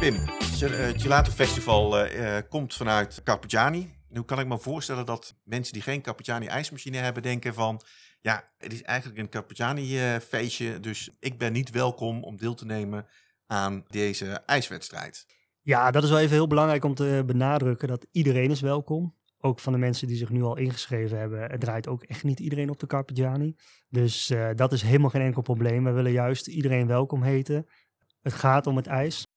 Pim, het Gelato Festival uh, komt vanuit Carpigiani. Nu kan ik me voorstellen dat mensen die geen Carpigiani ijsmachine hebben denken van... Ja, het is eigenlijk een Carpigiani uh, feestje, dus ik ben niet welkom om deel te nemen aan deze ijswedstrijd. Ja, dat is wel even heel belangrijk om te benadrukken dat iedereen is welkom. Ook van de mensen die zich nu al ingeschreven hebben. Het draait ook echt niet iedereen op de Carpigiani. Dus dat is helemaal geen enkel probleem. We willen juist iedereen welkom heten. Het gaat om het ijs.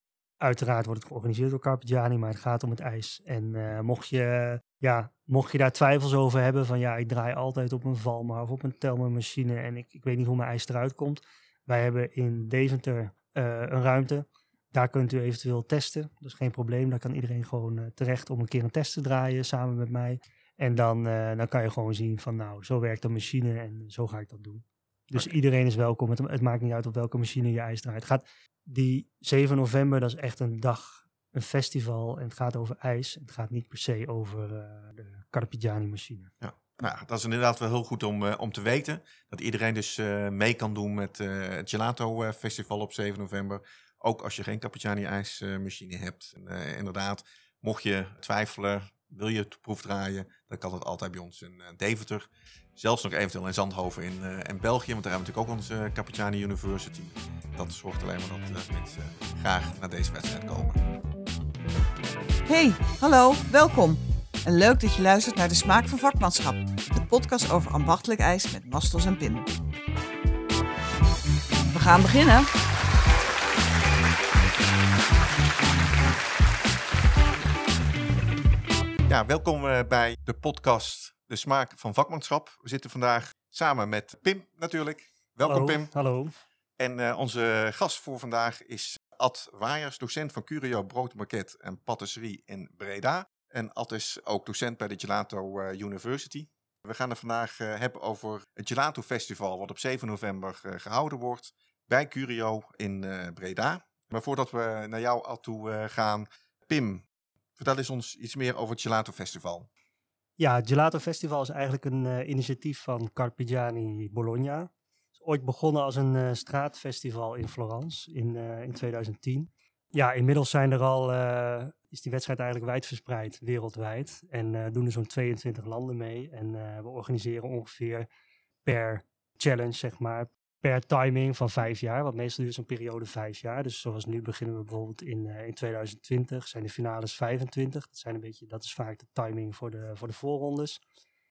Uiteraard wordt het georganiseerd door Carpigiani, maar het gaat om het ijs. En uh, mocht, je, ja, mocht je daar twijfels over hebben van ja, ik draai altijd op een Valmar of op een Telmer machine en ik, ik weet niet hoe mijn ijs eruit komt. Wij hebben in Deventer uh, een ruimte daar kunt u eventueel testen. Is geen probleem. Daar kan iedereen gewoon uh, terecht om een keer een test te draaien samen met mij. En dan, dan kan je gewoon zien van nou, zo werkt de machine en zo ga ik dat doen. Dus okay. iedereen is welkom. Het, het, maakt niet uit op welke machine je ijs draait. Het gaat, die 7 november, dat is echt een dag, een festival. En het gaat over ijs. Het gaat niet per se over uh, de Carpigiani machine. Ja. Nou, dat is inderdaad wel heel goed om, uh, om te weten. Dat iedereen dus uh, mee kan doen met het Gelato Festival op 7 november. Ook als je geen Cappuccini ijsmachine hebt. En, inderdaad, mocht je twijfelen, wil je het proef draaien, dan kan het altijd bij ons in Deventer. Zelfs nog eventueel in Zandhoven in, in België, want daar hebben we natuurlijk ook onze Cappuccini University. Dat zorgt alleen maar dat mensen graag naar deze wedstrijd komen. Hey, hallo, welkom. En leuk dat je luistert naar De Smaak van Vakmanschap, de podcast over ambachtelijk ijs met Mastos en Pim. We gaan beginnen. Ja, welkom bij de podcast De Smaak van Vakmanschap. We zitten vandaag samen met Pim natuurlijk. Welkom hallo, Pim. Hallo. En uh, onze gast voor vandaag is Ad Waaiers, docent van Curio Broodmarket en Patisserie in Breda. En Ad is ook docent bij de Gelato uh, University. We gaan het vandaag hebben over het Gelato Festival, wat op 7 november gehouden wordt bij Curio in Breda. Maar voordat we naar jou Ad toe gaan, Pim, Vertel eens ons iets meer over het Gelato Festival. Ja, Gelato Festival is eigenlijk een uh, initiatief van Carpigiani Bologna. Het is ooit begonnen als een uh, straatfestival in Florence in, uh, in 2010. Ja, inmiddels zijn er al, is die wedstrijd eigenlijk wijdverspreid wereldwijd. En doen er zo'n 22 landen mee. En we organiseren ongeveer per challenge, zeg maar, per timing van vijf jaar. Want meestal duurt zo'n periode vijf jaar. Dus zoals nu beginnen we bijvoorbeeld in, uh, in 2020. Zijn de finales 25. Dat, zijn een beetje, dat is vaak de timing voor de, voor de voorrondes.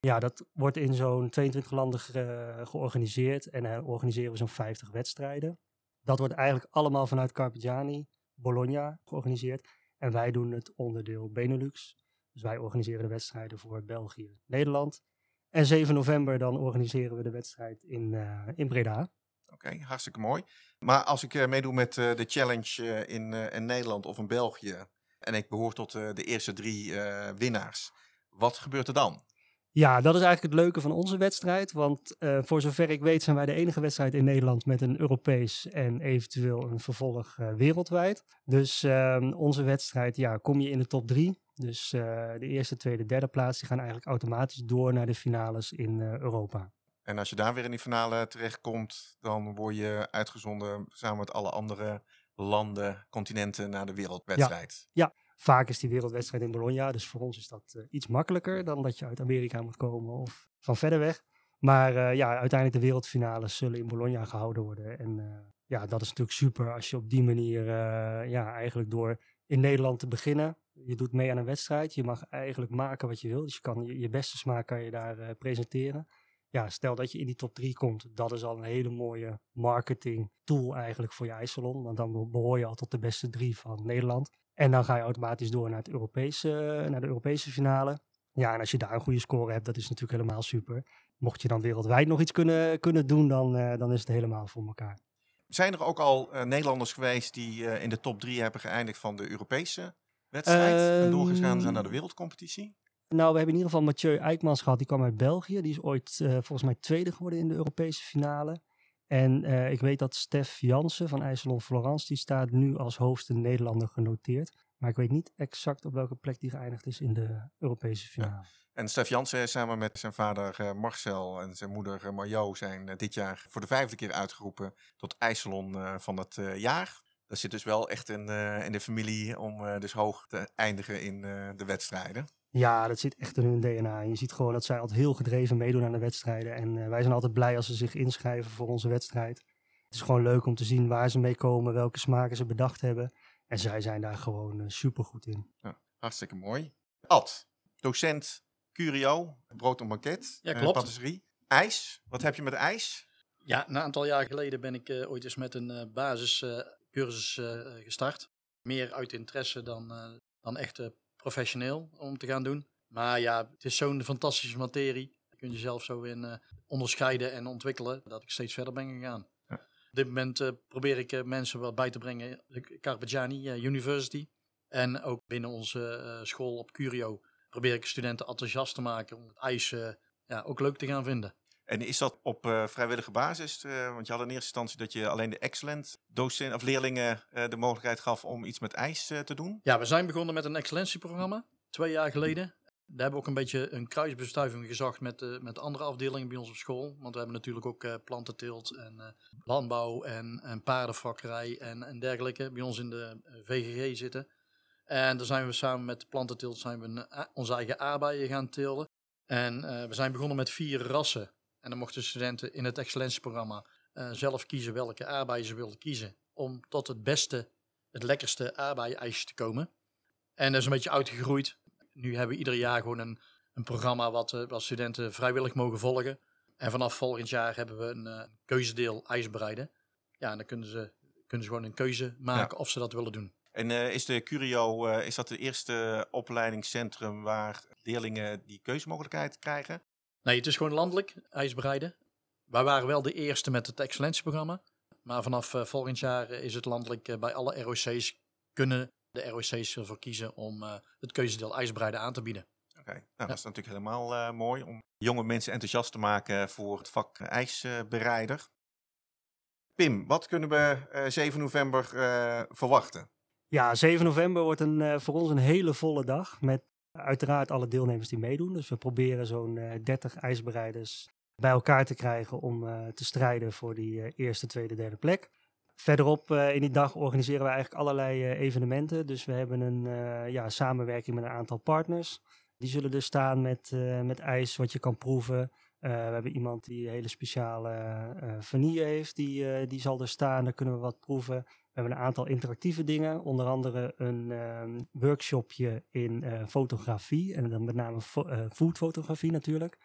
Ja, dat wordt in zo'n 22 landen ge georganiseerd. En uh, organiseren we zo'n 50 wedstrijden. Dat wordt eigenlijk allemaal vanuit Carpigiani, Bologna georganiseerd. En wij doen het onderdeel Benelux. Dus wij organiseren de wedstrijden voor België, Nederland. En 7 november dan organiseren we de wedstrijd in, uh, in Breda. Oké, hartstikke mooi. Maar als ik uh, meedoe met uh, de challenge uh, in, in, Nederland of in België en ik behoor tot de eerste drie winnaars, wat gebeurt er dan? Ja, dat is eigenlijk het leuke van onze wedstrijd. Want voor zover ik weet zijn wij de enige wedstrijd in Nederland met een Europees en eventueel een vervolg wereldwijd. Dus ehm, onze wedstrijd, ja, kom je in de top drie. Dus de eerste, tweede, derde plaats, die gaan eigenlijk automatisch door naar de finales in Europa. En als je daar weer in die finale terechtkomt, dan word je uitgezonden samen met alle andere landen, continenten naar de wereldwedstrijd. Ja, ja. vaak is die wereldwedstrijd in Bologna, dus voor ons is dat uh, iets makkelijker dan dat je uit Amerika moet komen of van verder weg. Maar uh, ja, uiteindelijk de wereldfinales zullen in Bologna gehouden worden. En uh, ja, dat is natuurlijk super als je op die manier, ja, eigenlijk door in Nederland te beginnen. Je doet mee aan een wedstrijd, je mag eigenlijk maken wat je wil. Dus je kan je, je beste smaak kan je daar presenteren ja, stel dat je in die top 3 komt, dat is al een hele mooie marketing tool eigenlijk voor je ijssalon. Want dan behoor je al tot de beste drie van Nederland. En dan ga je automatisch door naar, het Europese, naar de Europese finale. Ja, en als je daar een goede score hebt, dat is natuurlijk helemaal super. Mocht je dan wereldwijd nog iets kunnen, kunnen doen, dan, uh, dan is het helemaal voor elkaar. Zijn er ook al uh, Nederlanders geweest die uh, in de top 3 hebben geëindigd van de Europese wedstrijd? en doorgegaan zijn naar de wereldcompetitie? Nou, we hebben in ieder geval Mathieu Eijkmans gehad. Die kwam uit België. Die is ooit uh, volgens mij tweede geworden in de Europese finale. En uh, ik weet dat Stef Jansen van IJsselon Florence, die staat nu als hoogste Nederlander genoteerd. Maar ik weet niet exact op welke plek die geëindigd is in de Europese finale. Ja. En Stef Jansen samen met zijn vader uh, Marcel en zijn moeder Marjo zijn dit jaar voor de vijfde keer uitgeroepen tot IJsselon van het jaar. Dat zit dus wel echt in, eh, in de familie om eh, dus hoog te eindigen in eh, de wedstrijden. Ja, dat zit echt in hun DNA. Je ziet gewoon dat zij altijd heel gedreven meedoen aan de wedstrijden. En eh, wij zijn altijd blij als ze zich inschrijven voor onze wedstrijd. Het is gewoon leuk om te zien waar ze mee komen, welke smaken ze bedacht hebben. En zij zijn daar gewoon super goed in. Hartstikke mooi. Ad, docent Curio, brood en banket. Ja, eh, klopt. patisserie. IJs, wat heb je met ijs? Ja, een aantal jaar geleden ben ik eh, ooit eens met een eh, basiscursus eh, gestart. Meer uit interesse dan, eh, dan echt eh, professioneel om te gaan doen. Maar ja, het is zo'n fantastische materie. Je kunt jezelf zo in eh, onderscheiden en ontwikkelen dat ik steeds verder ben gegaan. Ja. Op dit moment eh, probeer ik eh, mensen wel bij te brengen. De Carpegiani University. En ook binnen onze school op Curio probeer ik studenten enthousiast te maken om het ijs ja, ook leuk te gaan vinden. En is dat op eh, vrijwillige basis? Eh, want je had in eerste instantie dat je alleen de excellent docent of leerlingen eh, de mogelijkheid gaf om iets met ijs te doen. Ja, we zijn begonnen met een excellentieprogramma, twee jaar geleden. Daar hebben we ook een beetje een kruisbestuiving gezocht met, met de andere afdelingen bij ons op school. Want we hebben natuurlijk ook plantenteelt en landbouw en, en en, en dergelijke bij ons in de VGG zitten. En daar zijn we samen met de plantenteelt zijn we onze eigen aardbeien gaan teelden. En we zijn begonnen met vier rassen. En dan mochten studenten in het excellentieprogramma eh, zelf kiezen welke aardbeien ze wilden kiezen. Om tot het beste, het lekkerste aardbeien-ijsje te komen. En dat is een beetje uitgegroeid. Nu hebben we ieder jaar gewoon een, een programma wat, eh, wat studenten vrijwillig mogen volgen. En vanaf volgend jaar hebben we een eh, keuzedeel ijs bereiden. Ja, en dan kunnen ze, kunnen ze gewoon een keuze maken of ze dat willen doen. En is de Curio, eh, is dat het eerste opleidingscentrum waar leerlingen die keuzemogelijkheid krijgen? Nee, het is gewoon landelijk ijs bereiden. Wij waren wel de eerste met het excellentieprogramma. Maar vanaf eh, volgend jaar eh, is het landelijk eh, bij alle ROC's kunnen de ROC's ervoor kiezen om eh, het keuzedeel ijsbereiden aan te bieden. Oké, nou, dat is natuurlijk helemaal eh, mooi om jonge mensen enthousiast te maken voor het vak ijsbereider. Pim, wat kunnen we eh, 7 november eh, verwachten? Ja, 7 november wordt een, eh, voor ons een hele volle dag. Met uiteraard alle deelnemers die meedoen. Dus we proberen zo'n eh 30 ijsbereiders bij elkaar te krijgen om eh, te strijden voor die eh, eerste, tweede, derde plek. Verderop eh, in die dag organiseren we eigenlijk allerlei eh, evenementen. Dus we hebben een eh, ja, samenwerking met een aantal partners. Die zullen dus staan met, eh, met ijs wat je kan proeven. Eh, we hebben iemand die hele speciale eh vanille heeft. Die, eh, die zal er staan. Daar kunnen we wat proeven. We hebben een aantal interactieve dingen. Onder andere een ehm, workshopje in fotografie. En dan met name fo foodfotografie natuurlijk.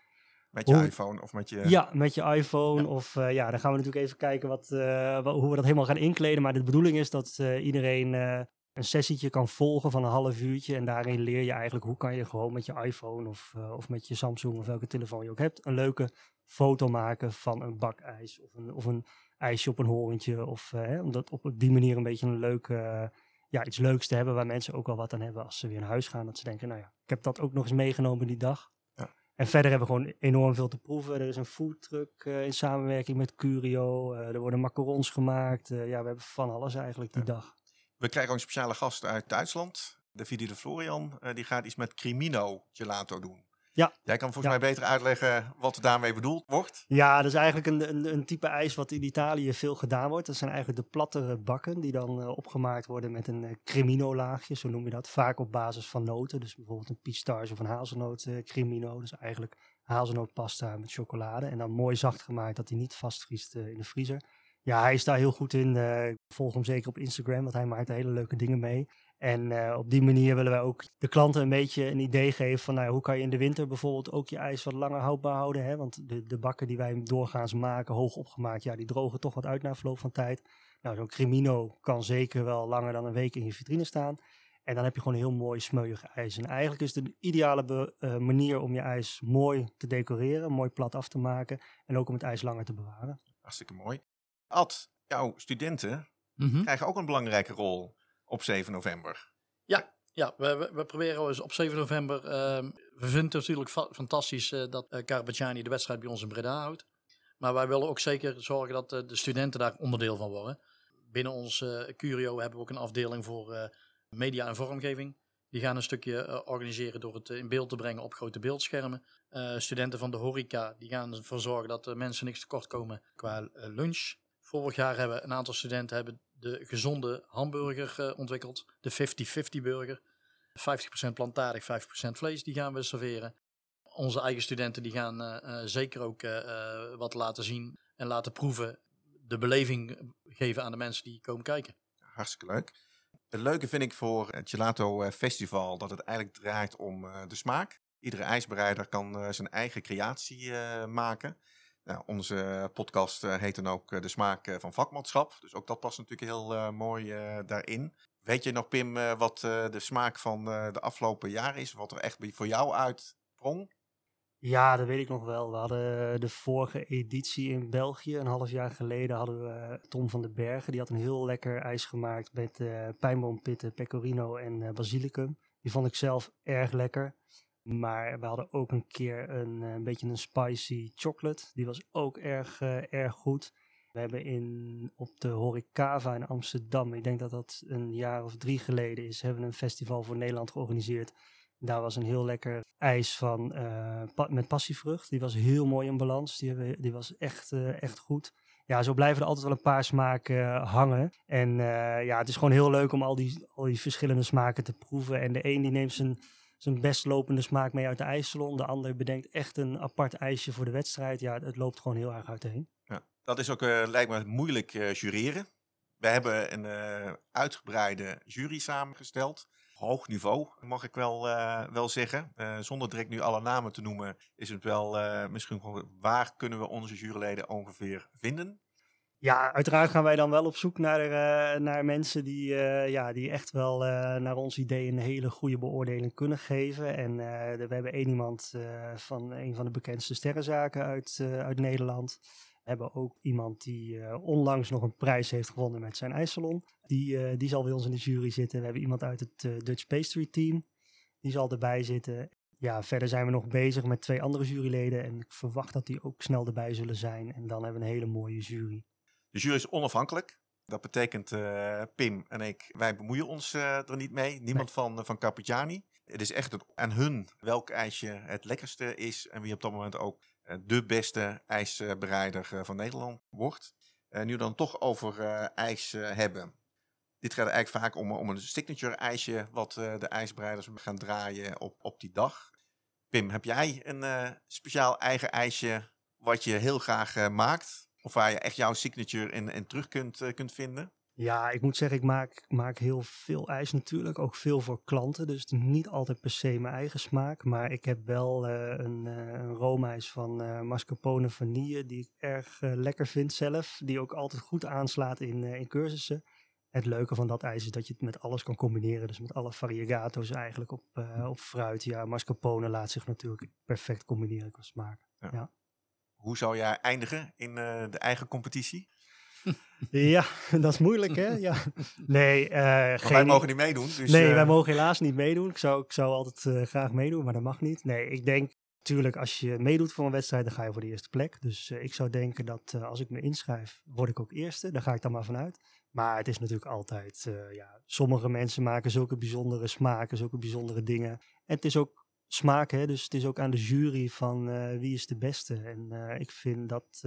Met je Hoe- iPhone of met je... Ja, met je iPhone. Of ja, dan gaan we natuurlijk even kijken wat, wa- hoe we dat helemaal gaan inkleden. Maar de bedoeling is dat iedereen een sessietje kan volgen van een half uurtje. En daarin leer je eigenlijk hoe kan je gewoon met je iPhone of, eh, of met je Samsung of welke telefoon je ook hebt, een leuke foto maken van een bak ijs of een, of een ijsje op een horentje. Of eh, hè, om dat op die manier een beetje een leuke, eh, ja, iets leuks te hebben waar mensen ook wel wat aan hebben als ze weer naar huis gaan. Dat ze denken, nou ja, ik heb dat ook nog eens meegenomen die dag. En verder hebben we gewoon enorm veel te proeven. Er is een foodtruck in samenwerking met Curio. Er worden macarons gemaakt. Ja, we hebben van alles eigenlijk die dag. We krijgen ook een speciale gast uit Duitsland. De Vidi de Florian. eh, die gaat iets met Crimino gelato doen. Ja. Jij kan volgens Ja. mij beter uitleggen wat er daarmee bedoeld wordt. Ja, dat is eigenlijk een, een, een type ijs wat in Italië veel gedaan wordt. Dat zijn eigenlijk de plattere bakken die dan eh, opgemaakt worden met een eh, Crimino-laagje, zo noem je dat. Vaak op basis van noten, dus bijvoorbeeld een pistage of een hazelnoot eh, Crimino. Dus eigenlijk hazelnootpasta met chocolade. En dan mooi zacht gemaakt dat hij niet vastvriest in de vriezer. Ja, hij is daar heel goed in. Eh, ik volg hem zeker op Instagram, want hij maakt hele leuke dingen mee. En eh, op die manier willen wij ook de klanten een beetje een idee geven van nou, hoe kan je in de winter bijvoorbeeld ook je ijs wat langer houdbaar houden. Hè? Want de, de bakken die wij doorgaans maken, hoog opgemaakt, ja, die drogen toch wat uit na verloop van tijd. Nou, zo'n Crimino kan zeker wel langer dan een week in je vitrine staan. En dan heb je gewoon een heel mooi smeuig ijs. En eigenlijk is het de ideale eh, manier om je ijs mooi te decoreren, mooi plat af te maken. En ook om het ijs langer te bewaren. Hartstikke mooi. Ad, jouw studenten krijgen ook een belangrijke rol op 7 november. Ja, we, we, we proberen dus op 7 november. ehm, we vinden het natuurlijk fa- fantastisch eh, dat uh, de wedstrijd bij ons in Breda houdt. Maar wij willen ook zeker zorgen dat eh, de studenten daar onderdeel van worden. Binnen ons Curio hebben we ook een afdeling voor media en vormgeving. Die gaan een stukje organiseren door het in beeld te brengen op grote beeldschermen. Studenten van de horeca die gaan ervoor zorgen dat de mensen niks tekort komen qua lunch. Vorig jaar hebben een aantal studenten hebben de gezonde hamburger uh, ontwikkeld. De 50-50 burger. 50% plantaardig, 50% vlees, die gaan we serveren. Onze eigen studenten die gaan uh, zeker ook wat laten zien en laten proeven. De beleving geven aan de mensen die komen kijken. Hartstikke leuk. Het leuke vind ik voor het Gelato Festival dat het eigenlijk draait om de smaak. Iedere ijsbereider kan zijn eigen creatie maken. Nou, onze podcast heet dan ook De Smaak van Vakmanschap. Dus ook dat past natuurlijk heel mooi daarin. Weet je nog, Pim, wat de smaak van de afgelopen jaren is? Wat er echt voor jou uitsprong? Ja, dat weet ik nog wel. We hadden de vorige editie in België, een half jaar geleden, hadden we Tom van den Bergen. Die had een heel lekker ijs gemaakt met pijnboompitten, pecorino en basilicum. Die vond ik zelf erg lekker. Maar we hadden ook een keer een, een beetje een spicy chocolate. Die was ook erg, uh, erg goed. We hebben in, op de Horecava in Amsterdam, ik denk dat dat een jaar of drie geleden is, hebben we een festival voor Nederland georganiseerd. Daar was een heel lekker ijs van, pa met passievrucht. Die was heel mooi in balans. Die, die was echt, echt goed. Ja, zo blijven er altijd wel een paar smaken hangen. En ja, het is gewoon heel leuk om al die, al die verschillende smaken te proeven. En de een die neemt zijn, zijn best lopende smaak mee uit de ijssalon. De ander bedenkt echt een apart ijsje voor de wedstrijd. Ja, het loopt gewoon heel erg uiteen. Ja, dat is ook, lijkt me, moeilijk jureren. We hebben een uitgebreide jury samengesteld hoog niveau, mag ik wel, wel zeggen. Zonder direct nu alle namen te noemen, is het wel misschien gewoon waar kunnen we onze juryleden ongeveer vinden? Ja, uiteraard gaan wij dan wel op zoek naar, naar mensen die, ja, die echt wel naar ons idee een hele goede beoordeling kunnen geven. En we hebben één iemand van een van de bekendste sterrenzaken uit, uit Nederland hebben ook iemand die onlangs nog een prijs heeft gewonnen met zijn ijssalon. Die, die zal bij ons in de jury zitten. We hebben iemand uit het Dutch Pastry Team. Die zal erbij zitten. Ja, verder zijn we nog bezig met twee andere juryleden. En ik verwacht dat die ook snel erbij zullen zijn. En dan hebben we een hele mooie jury. De jury is onafhankelijk. Dat betekent Pim en ik, wij bemoeien ons er niet mee. Niemand nee. van, van Capitani. Het is echt aan hun welk ijsje het lekkerste is. En wie op dat moment ook eh, de beste ijsbereider eh, van Nederland wordt. Eh, nu we dan toch over ijs hebben. Dit gaat eigenlijk vaak om, om een signature ijsje wat de ijsbereiders gaan draaien op, op die dag. Pim, heb jij een speciaal eigen ijsje wat je heel graag maakt? Of waar je echt jouw signature in, in terug kunt, kunt vinden? Ja, ik moet zeggen, ik maak, maak heel veel ijs natuurlijk. Ook veel voor klanten. Dus niet altijd per se mijn eigen smaak. Maar ik heb wel uh, een, uh, een roomijs van uh, mascarpone vanille. Die ik erg lekker vind zelf. Die ook altijd goed aanslaat in, in cursussen. Het leuke van dat ijs is dat je het met alles kan combineren. Dus met alle variegato's eigenlijk op, op fruit. Ja, mascarpone laat zich natuurlijk perfect combineren qua smaak. Ja. ja. Hoe zou jij eindigen in de eigen competitie? Ja, dat is moeilijk, hè? Ja. Nee, uh, geen... wij mogen niet meedoen. Dus, nee, uh... wij mogen helaas niet meedoen. Ik zou, ik zou altijd uh, graag meedoen, maar dat mag niet. Nee, ik denk natuurlijk als je meedoet voor een wedstrijd, dan ga je voor de eerste plek. Dus ik zou denken dat als ik me inschrijf, word ik ook eerste. Daar ga ik dan maar vanuit. Maar het is natuurlijk altijd, ja, sommige mensen maken zulke bijzondere smaken, zulke bijzondere dingen. En het is ook smaak, hè? Dus het is ook aan de jury van wie is de beste. En ik vind dat,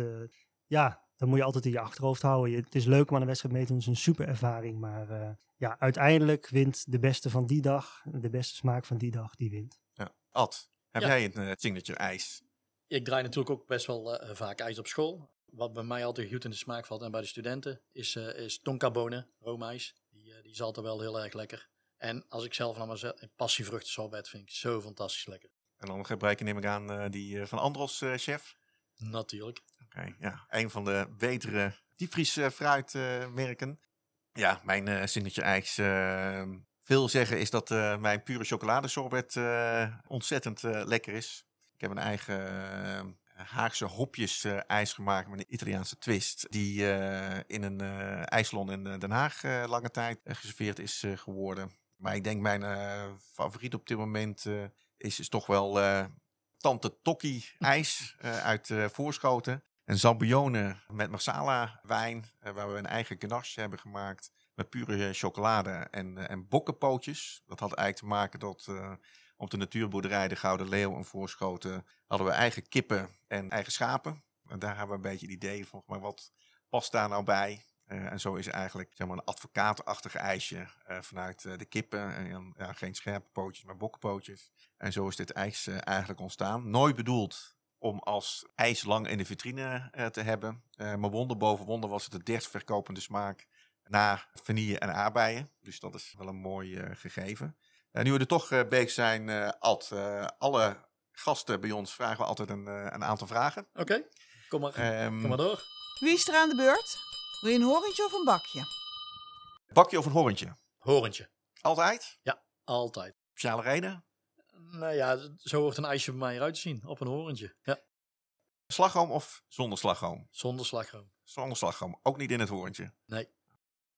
ja, dat moet je altijd in je achterhoofd houden. Je, het is leuk om aan een wedstrijd mee te doen, het is een super ervaring. Maar uh, ja, uiteindelijk wint de beste van die dag, de beste smaak van die dag, die wint. Ja. Ad, heb ja. jij een uh, signature ijs? Ik draai natuurlijk ook best wel uh, vaak ijs op school. Wat bij mij altijd goed in de smaak valt en bij de studenten is, is tonkabonen, roomijs. Die, die is altijd wel heel erg lekker. En als ik zelf naar mezelf, passievruchten sorbet vind ik zo fantastisch lekker. En dan gebruik je neem ik aan die van Andros chef? Natuurlijk. Oké, okay, ja. Een van de betere diepvries fruitmerken. ja, mijn uh, zinnetje ijs. Veel zeggen is dat uh, mijn pure chocoladesorbet ontzettend lekker is. Ik heb een eigen Haagse hopjes ijs gemaakt met een Italiaanse twist. Die in een ijssalon in Den Haag lange tijd geserveerd is geworden. Maar ik denk mijn favoriet op dit moment is, is toch wel Tante Tokkie ijs uit Voorschoten. En zambione met masala wijn, waar we een eigen ganache hebben gemaakt. Met pure chocolade en, en bokkenpootjes. Dat had eigenlijk te maken dat op de natuurboerderij de Gouden Leeuw en Voorschoten hadden we eigen kippen en eigen schapen. En daar hebben we een beetje het idee van maar wat past daar nou bij? Eh, en zo is eigenlijk zeg maar, een advocatenachtig ijsje eh, vanuit eh, de kippen. En dan, ja, geen scherpe pootjes, maar bokkenpootjes. En zo is dit ijs eh, eigenlijk ontstaan. Nooit bedoeld om als ijs lang in de vitrine eh, te hebben. Eh, maar wonder boven wonder was het de derde verkopende smaak na vanille en aardbeien. Dus dat is wel een mooi gegeven. En nu we er toch bezig zijn, eh Ad, eh, alle gasten bij ons vragen we altijd een, eh, een aantal vragen. Oké, kom, maar, Ehm, kom maar door. Wie is er aan de beurt? Wil je een horentje of een bakje? bakje of een horentje? Horentje. Altijd? Altijd. Speciale reden? Nou ja, zo hoort een ijsje bij mij eruit te zien. Op een horentje. Ja, Slagroom of zonder slagroom? zonder slagroom. Zonder slagroom. Ook niet in het horentje. Nee.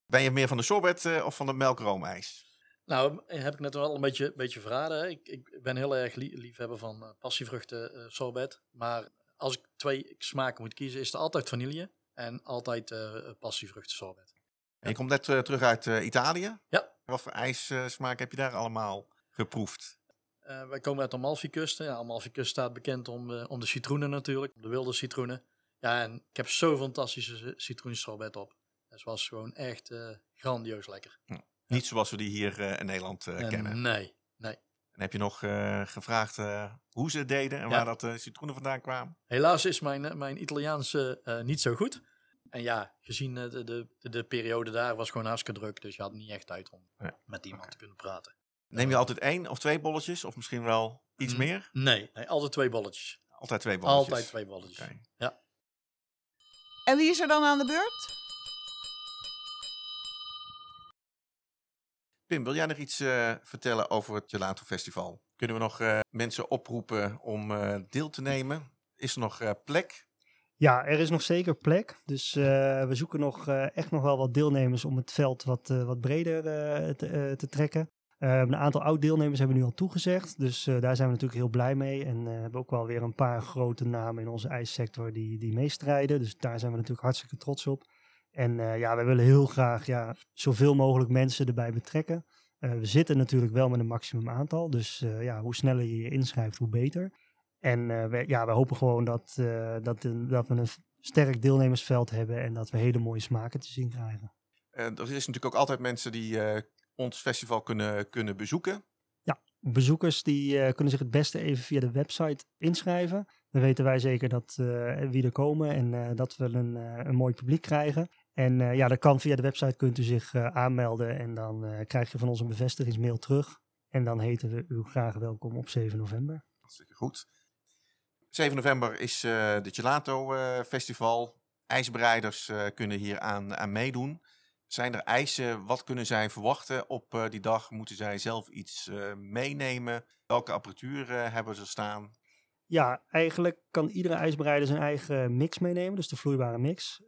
Ben je meer van de sorbet eh, of van de melkroomijs? Nou, heb ik net wel een beetje, beetje verraden. hè. Ik, ik ben heel erg lie- liefhebber van eh, passievruchten eh, sorbet. Maar als ik twee smaken moet kiezen, is het altijd vanille en altijd eh passievruchten sorbet. En je komt net eh, terug uit eh, Italië. Ja. Wat voor ijssmaak heb je daar allemaal geproefd? Eh, wij komen uit de Amalfi-kust. Ja, Amalfi-kust staat bekend om, eh, om de citroenen natuurlijk, om de wilde citroenen. Ja, en ik heb zo fantastische citroensorbet op. Het was gewoon echt eh, grandioos lekker. Niet zoals we die hier eh, in Nederland eh, En kennen. nee, nee. En heb je nog eh, gevraagd eh, hoe ze het deden en Ja. waar dat eh, citroenen vandaan kwamen? Helaas is mijn, eh, mijn Italiaanse eh, niet zo goed. En ja, gezien de, de, de, de periode daar was gewoon hartstikke druk. Dus je had niet echt tijd om Ja, met iemand te kunnen praten. Neem je altijd één of twee bolletjes? Of misschien wel iets Mm. meer? Nee, nee, altijd twee bolletjes. Altijd twee bolletjes. Altijd twee bolletjes. Oké. En wie is er dan aan de beurt? Pim, wil jij nog iets eh, vertellen over het Gelato Festival? Kunnen we nog eh, mensen oproepen om eh, deel te nemen? Is er nog eh, plek? Ja, er is nog zeker plek. Dus eh, we zoeken nog eh, echt nog wel wat deelnemers om het veld wat, eh, wat breder te, te trekken. Een aantal oud-deelnemers hebben we nu al toegezegd. Dus daar zijn we natuurlijk heel blij mee. En eh, hebben ook wel weer een paar grote namen in onze ijssector die, die meestrijden. Dus daar zijn we natuurlijk hartstikke trots op. En ja, wij willen heel graag ja, zoveel mogelijk mensen erbij betrekken. We zitten natuurlijk wel met een maximum aantal. Dus ja, hoe sneller je je inschrijft, hoe beter. En eh, we, ja, we hopen gewoon dat, eh, dat, dat we een sterk deelnemersveld hebben en dat we hele mooie smaken te zien krijgen. Eh, er is natuurlijk ook altijd mensen die ons festival kunnen, kunnen bezoeken. Bezoekers die kunnen zich het beste even via de website inschrijven. Dan weten wij zeker dat, wie er komen en dat we een, een mooi publiek krijgen. En ja, dat kan via de website, kunt u zich aanmelden en dan krijg je van ons een bevestigingsmail terug. En dan heten we u graag welkom op 7 november. Hartstikke goed. 7 november is eh de Gelato eh, Festival. IJsbereiders eh, kunnen hier aan, meedoen. Zijn er eisen? Wat kunnen zij verwachten op die dag? Moeten zij zelf iets meenemen? Welke apparatuur hebben ze staan? Ja, eigenlijk kan iedere ijsbereider zijn eigen mix meenemen, dus de vloeibare mix.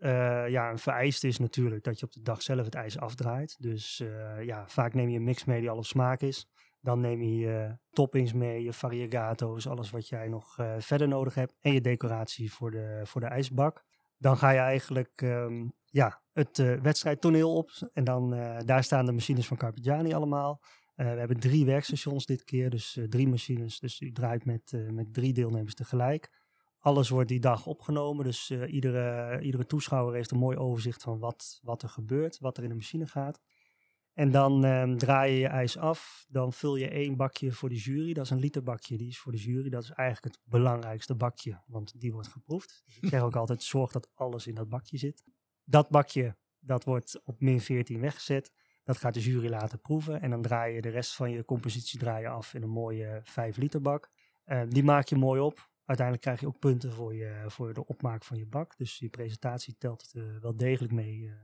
Ja, een vereiste is natuurlijk dat je op de dag zelf het ijs afdraait. Dus ja, vaak neem je een mix mee die al op smaak is. Dan neem je je toppings mee, je variegato's, alles wat jij nog eh, verder nodig hebt. En je decoratie voor de, voor de ijsbak. Dan ga je eigenlijk ehm, ja, het eh, wedstrijdtoneel op. En dan, eh, daar staan de machines van Carpigiani allemaal. We hebben drie werkstations dit keer, dus drie machines. Dus u draait met, met drie deelnemers tegelijk. Alles wordt die dag opgenomen, dus iedere, iedere toeschouwer heeft een mooi overzicht van wat, wat er gebeurt, wat er in de machine gaat. En dan ehm, draai je je ijs af, dan vul je één bakje voor de jury. Dat is een literbakje, die is voor de jury. Dat is eigenlijk het belangrijkste bakje, want die wordt geproefd. Ik zeg ook altijd, zorg dat alles in dat bakje zit. Dat bakje, dat wordt op min 14 weggezet. Dat gaat de jury laten proeven. En dan draai je de rest van je compositie draai je af in een mooie 5 liter bak. Eh, die maak je mooi op. Uiteindelijk krijg je ook punten voor, je, voor de opmaak van je bak. Dus je presentatie telt eh, wel degelijk mee eh,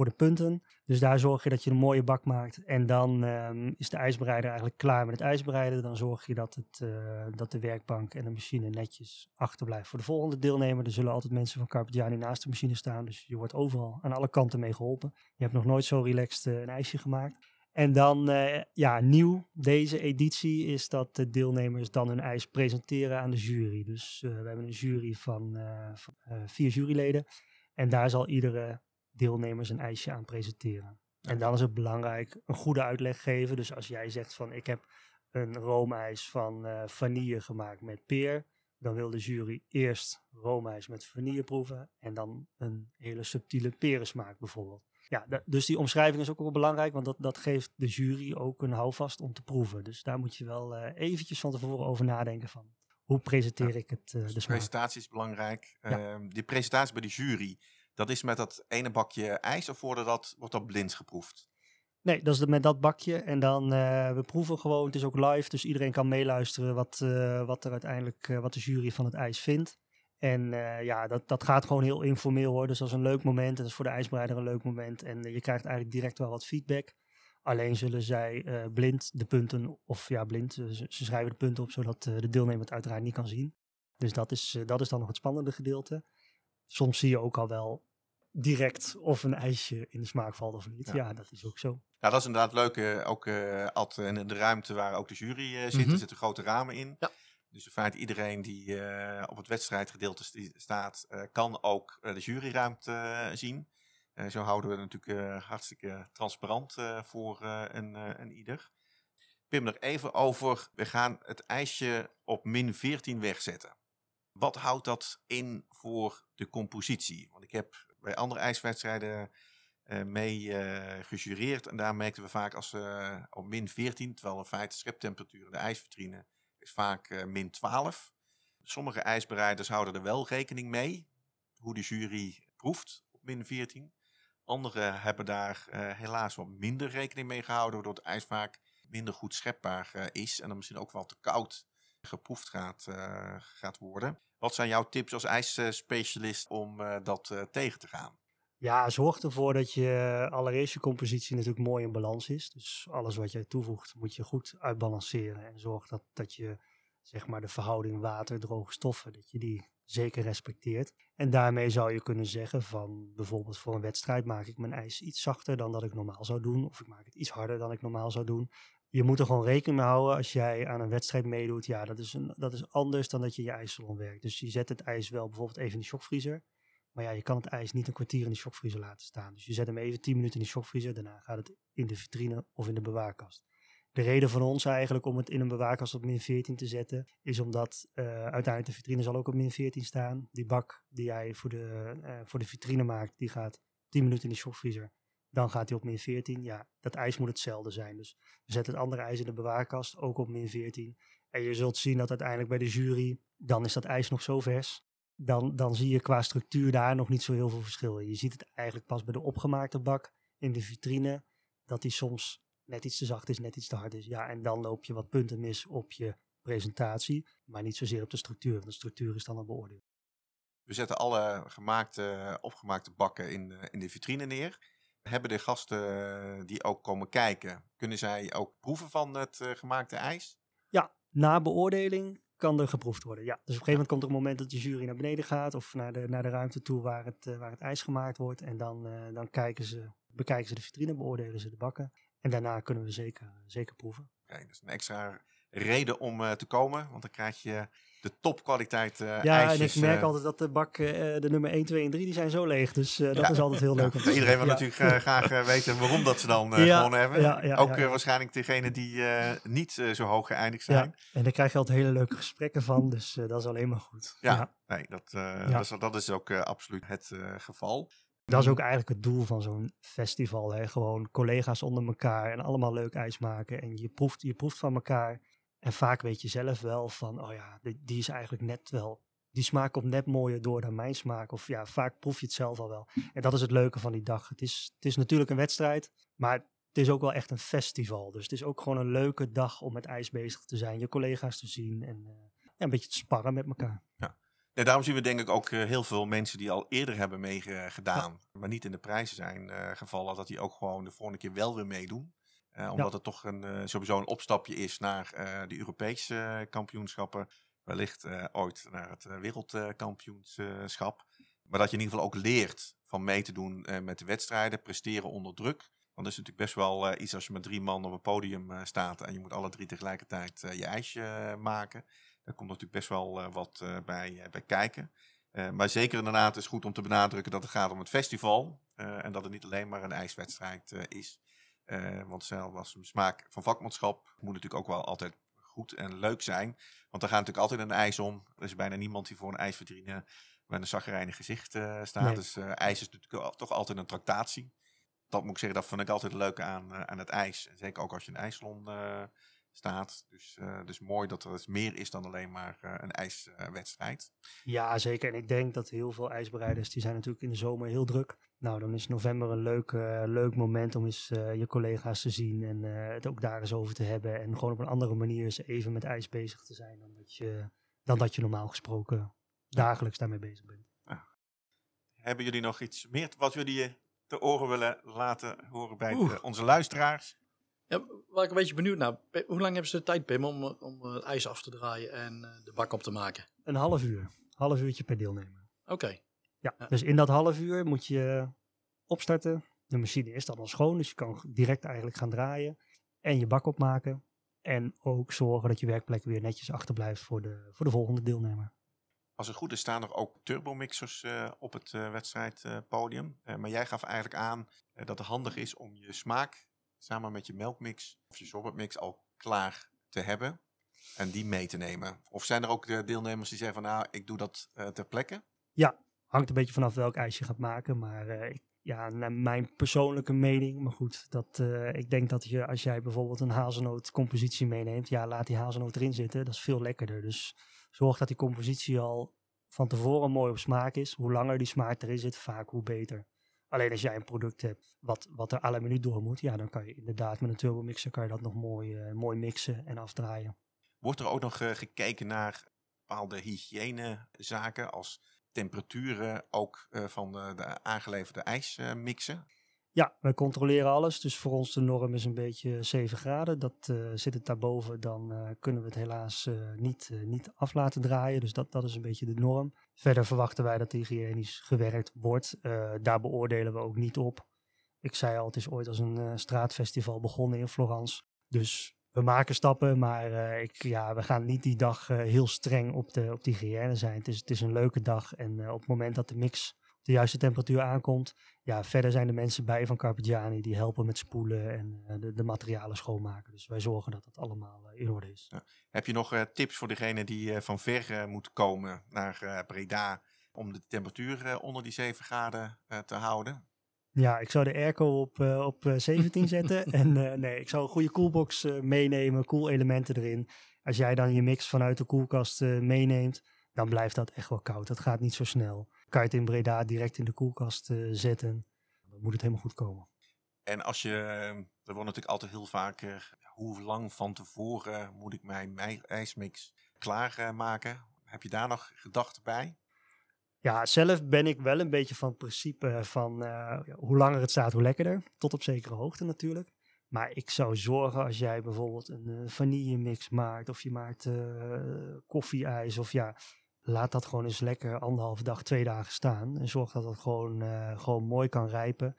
voor de punten. Dus daar zorg je dat je een mooie bak maakt. En dan ehm, is de ijsbereider eigenlijk klaar met het ijsbereiden. Dan zorg je dat, het, eh, dat de werkbank en de machine netjes achterblijft voor de volgende deelnemer. Er zullen altijd mensen van Carpigiani naast de machine staan. Dus je wordt overal aan alle kanten mee geholpen. Je hebt nog nooit zo relaxed eh, een ijsje gemaakt. En dan, eh, ja, nieuw deze editie is dat de deelnemers dan hun ijs presenteren aan de jury. Dus we hebben een jury van, van, vier juryleden. En daar zal iedere deelnemer zijn ijsje aan presenteren. En dan is het belangrijk een goede uitleg geven. Dus als jij zegt van ik heb een roomijs van eh, vanille gemaakt met peer. dan wil de jury eerst roomijs met vanille proeven en dan een hele subtiele perensmaak bijvoorbeeld. Ja, dus die omschrijving is ook wel belangrijk, want dat, dat geeft de jury ook een houvast om te proeven. Dus daar moet je wel eh, eventjes van tevoren over nadenken van hoe presenteer ik het, Dus de presentatie is belangrijk. Ja. Ehm, die presentatie bij de jury, dat is met dat ene bakje ijs of wordt dat, wordt dat blind geproefd? Nee, dat is met dat bakje. En dan, eh we proeven gewoon, het is ook live, dus iedereen kan meeluisteren wat, eh, wat er uiteindelijk, eh, wat de jury van het ijs vindt. En ja, dat, dat gaat gewoon heel informeel hoor. Dus dat is een leuk moment. En dat is voor de ijsbereider een leuk moment. En je krijgt eigenlijk direct wel wat feedback. Alleen zullen zij blind de punten, of ja, blind, ze, schrijven de punten op zodat de deelnemer het uiteraard niet kan zien. Dus dat is, dat is dan nog het spannende gedeelte. Soms zie je ook al wel direct of een ijsje in de smaak valt of niet. Ja. Ja, dat is ook zo. Ja, dat is inderdaad leuk. eh, ook Ad, in de ruimte waar ook de jury eh, zit. Mhm. Er zitten grote ramen in. Ja. Dus in feite iedereen die op het wedstrijdgedeelte staat, kan ook de juryruimte zien. Zo houden we het natuurlijk hartstikke transparant voor een, een ieder. Pim, nog even over. We gaan het ijsje op min 14 wegzetten. Wat houdt dat in voor de compositie? Want ik heb bij andere ijswedstrijden eh, mee eh, gejureerd. En daar merkten we vaak als we op min 14, terwijl in feite scheptemperatuur in de ijsvitrine is vaak min 12. Sommige ijsbereiders houden er wel rekening mee, hoe de jury proeft op min 14. Anderen hebben daar helaas wat minder rekening mee gehouden, waardoor het ijs vaak minder goed schepbaar is en dan misschien ook wel te koud geproefd gaat, gaat worden. Wat zijn jouw tips als ijsspecialist om eh, dat eh, tegen te gaan? Ja, zorg ervoor dat je allereerst je compositie natuurlijk mooi in balans is. Dus alles wat jij toevoegt moet je goed uitbalanceren. En zorg dat, dat je zeg maar de verhouding water-droge stoffen, dat je die zeker respecteert. En daarmee zou je kunnen zeggen van bijvoorbeeld voor een wedstrijd maak ik mijn ijs iets zachter dan dat ik normaal zou doen. Of ik maak het iets harder dan ik normaal zou doen. Je moet er gewoon rekening mee houden als jij aan een wedstrijd meedoet. Ja, dat is, een, dat is anders dan dat je je ijssalon werkt. Dus je zet het ijs wel bijvoorbeeld even in de shockvriezer. Maar ja, je kan het ijs niet een kwartier in de shockvriezer laten staan. Dus je zet hem even 10 minuten in de shockvriezer. Daarna gaat het in de vitrine of in de bewaarkast. De reden van ons eigenlijk om het in een bewaarkast op min 14 te zetten, is omdat eh, uiteindelijk de vitrine zal ook op min 14 staan. Die bak die jij voor de, eh, voor de vitrine maakt, die gaat 10 minuten in de shockvriezer. Dan gaat hij op min 14. Ja, dat ijs moet hetzelfde zijn. Dus we zetten het andere ijs in de bewaarkast, ook op min 14. En je zult zien dat uiteindelijk bij de jury, dan is dat ijs nog zo vers dan, dan zie je qua structuur daar nog niet zo heel veel verschil. Je ziet het eigenlijk pas bij de opgemaakte bak in de vitrine, dat die soms net iets te zacht is, net iets te hard is. Ja, en dan loop je wat punten mis op je presentatie, maar niet zozeer op de structuur. Want de structuur is dan een beoordeling. We zetten alle gemaakte, opgemaakte bakken in, de- in de vitrine neer. Hebben de gasten eh, die ook komen kijken, kunnen zij ook proeven van het eh, gemaakte ijs? Ja, na beoordeling kan er geproefd worden. Ja, dus op een gegeven moment komt er een moment dat de jury naar beneden gaat of naar de, naar de ruimte toe waar het, eh, waar het ijs gemaakt wordt. En dan, dan kijken ze, bekijken ze de vitrine, beoordelen ze de bakken. En daarna kunnen we zeker, zeker proeven. Kijk, dat is een extra reden om te komen, want dan krijg je de topkwaliteit eh Ja, ijsjes. en ik merk eh, altijd dat de bakken, eh, de nummer 1, 2 en 3, die zijn zo leeg. Dus dat Ja. is altijd heel leuk om te Ja, iedereen wil natuurlijk graag weten waarom dat ze dan gewonnen hebben. ook waarschijnlijk degene die niet zo hoog geëindigd zijn. en daar krijg je altijd hele leuke gesprekken van, dus dat is alleen maar goed. Ja. Nee, dat, dat, is, dat is ook absoluut het geval. Dat is ook eigenlijk het doel van zo'n festival. Hè? Gewoon collega's onder elkaar en allemaal leuk ijs maken. En je proeft, je proeft van elkaar. En vaak weet je zelf wel van, oh ja, die, die is eigenlijk net wel, die smaak komt net mooier door dan mijn smaak. Of ja, vaak proef je het zelf al wel. En dat is het leuke van die dag. Het is, het is natuurlijk een wedstrijd, maar het is ook wel echt een festival. Dus het is ook gewoon een leuke dag om met ijs bezig te zijn. Je collega's te zien en eh, ja, een beetje te sparren met elkaar. Nee, daarom zien we denk ik ook eh, heel veel mensen die al eerder hebben meegedaan, maar niet in de prijzen zijn eh, gevallen, dat die ook gewoon de volgende keer wel weer meedoen. Eh, omdat het toch een, eh, sowieso een opstapje is naar eh, de Europese kampioenschappen. Wellicht ooit naar het wereldkampioenschap. maar dat je in ieder geval ook leert van mee te doen met de wedstrijden, presteren onder druk. Want dat is natuurlijk best wel iets als je met drie man op een podium staat en je moet alle drie tegelijkertijd je ijsje maken. Daar komt natuurlijk best wel wat bij, bij kijken. Maar zeker inderdaad is goed om te benadrukken dat het gaat om het festival. en dat het niet alleen maar een ijswedstrijd is. Eh, want zelf was een smaak van vakmanschap moet natuurlijk ook wel altijd goed en leuk zijn. Want er gaat natuurlijk altijd een ijs om. Er is bijna niemand die voor een ijsvitrine met een zaggerijnig gezicht uh, staat. Nee. Dus uh, ijs is natuurlijk toch altijd een tractatie. Dat moet ik zeggen, dat vind ik altijd het leuke aan, aan het ijs. En zeker ook als je in uh, staat. Dus, uh, dus mooi dat er meer is dan alleen maar uh, een ijswedstrijd. Ja, zeker. En ik denk dat heel veel ijsbereiders, die zijn natuurlijk in de zomer heel druk. Nou, dan is november een leuk, uh, leuk moment om eens uh, je collega's te zien en uh, het ook daar eens over te hebben. En gewoon op een andere manier eens even met ijs bezig te zijn dan dat je, dan dat je normaal gesproken dagelijks daarmee bezig bent. Ja. Hebben jullie nog iets meer wat jullie je te oren willen laten horen bij de, onze luisteraars? Ja, waar ik een beetje benieuwd naar. Hoe lang hebben ze de tijd, Pim, om, om het ijs af te draaien en de bak op te maken? Een half uur. Half uurtje per deelnemer. Oké. Okay. Ja, ja, dus in dat half uur moet je opstarten. De machine is dan al schoon, dus je kan direct eigenlijk gaan draaien. En je bak opmaken. En ook zorgen dat je werkplek weer netjes achterblijft voor de, voor de volgende deelnemer. Als het goed is, staan er ook turbomixers uh, op het uh, wedstrijdpodium. Uh, maar jij gaf eigenlijk aan dat het handig is om je smaak samen met je melkmix of je sorbetmix al klaar te hebben. En die mee te nemen. Of zijn er ook de deelnemers die zeggen van nou, ik doe dat ter plekke? Ja, hangt een beetje vanaf welk ijs je gaat maken. Maar ik, ja, naar mijn persoonlijke mening. Maar goed, dat, uh, ik denk dat je als jij bijvoorbeeld een hazelnootcompositie meeneemt, ja, laat die hazelnoot erin zitten. Dat is veel lekkerder. Dus zorg dat die compositie al van tevoren mooi op smaak is. Hoe langer die smaak erin zit, vaak hoe beter. Alleen als jij een product hebt wat, wat er alle minuut door moet, ja, dan kan je inderdaad met een turbomixer kan je dat nog mooi, uh, mooi mixen en afdraaien. Wordt er ook nog gekeken naar bepaalde hygiënezaken als temperaturen ook uh, van de, de, aangeleverde ijs uh, mixen? Ja, wij controleren alles. Dus voor ons de norm is een beetje 7 graden. Dat uh, zit het daarboven, dan kunnen we het helaas niet, niet af laten draaien. Dus dat, dat is een beetje de norm. Verder verwachten wij dat hygiënisch gewerkt wordt. daar beoordelen we ook niet op. Ik zei al, het is ooit als een straatfestival begonnen in Florence. Dus we maken stappen, maar uh, ik, ja, we gaan niet die dag uh, heel streng op de, op de hygiëne zijn. Het is, het is een leuke dag en uh, op het moment dat de mix op de juiste temperatuur aankomt, ja, verder zijn de mensen bij van Carpigiani die helpen met spoelen en de, de, materialen schoonmaken. Dus wij zorgen dat dat allemaal in orde is. Ja. Heb je nog tips voor degene die van ver moet komen naar Breda om de temperatuur onder die 7 graden te houden? Ja, ik zou de airco op, uh, op uh, 17 zetten. en uh, nee, ik zou een goede koelbox uh, meenemen, koelelementen erin. Als jij dan je mix vanuit de koelkast meeneemt, dan blijft dat echt wel koud. Dat gaat niet zo snel. Kan je het in Breda direct in de koelkast zetten, dan moet het helemaal goed komen. En als je, er wordt natuurlijk altijd heel vaak, hoe lang van tevoren moet ik mijn, mijn ijsmix klaarmaken? Heb je daar nog gedachten bij? Ja, zelf ben ik wel een beetje van principe van uh, hoe langer het staat, hoe lekkerder. Tot op zekere hoogte natuurlijk. Maar ik zou zorgen als jij bijvoorbeeld een uh, vanillemix maakt of je maakt uh, koffieijs of ja, laat dat gewoon eens lekker anderhalve dag, twee dagen staan. En zorg dat het gewoon, gewoon mooi kan rijpen.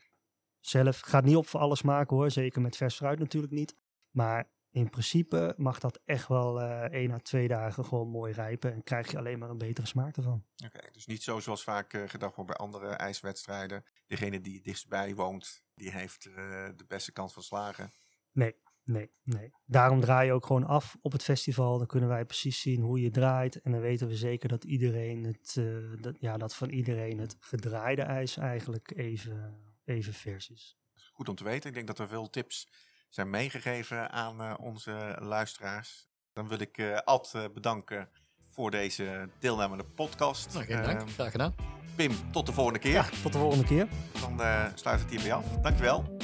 Zelf gaat niet op voor alles maken hoor, zeker met vers fruit natuurlijk niet. Maar in principe mag dat echt wel uh, één à twee dagen gewoon mooi rijpen. En krijg je alleen maar een betere smaak ervan. Oké, okay, dus niet zo zoals vaak uh, gedacht wordt bij andere ijswedstrijden. Degene die dichtstbij woont, die heeft uh, de beste kans van slagen. Nee, nee, nee. Daarom draai je ook gewoon af op het festival. Dan kunnen wij precies zien hoe je draait. En dan weten we zeker dat iedereen het, dat, ja, dat van iedereen het gedraaide ijs eigenlijk even, even vers is. Goed om te weten. Ik denk dat er veel tips zijn meegegeven aan uh, onze luisteraars. Dan wil ik uh, Ad uh, bedanken voor deze deelnemende podcast. Nou, geen dank. Graag gedaan. Pim, tot de volgende keer. Ja, tot de volgende keer. Dan sluit het hierbij af. Dankjewel.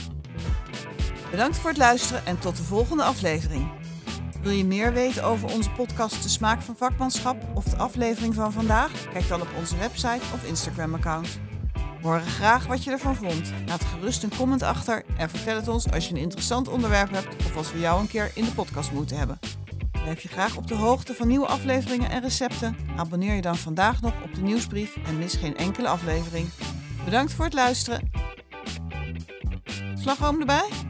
Bedankt voor het luisteren en tot de volgende aflevering. Wil je meer weten over onze podcast De Smaak van Vakmanschap of de aflevering van vandaag? Kijk dan op onze website of Instagram-account. We horen graag wat je ervan vond. Laat gerust een comment achter en vertel het ons als je een interessant onderwerp hebt of als we jou een keer in de podcast moeten hebben. Blijf je graag op de hoogte van nieuwe afleveringen en recepten? Abonneer je dan vandaag nog op de nieuwsbrief en mis geen enkele aflevering. Bedankt voor het luisteren. Slagroom erbij?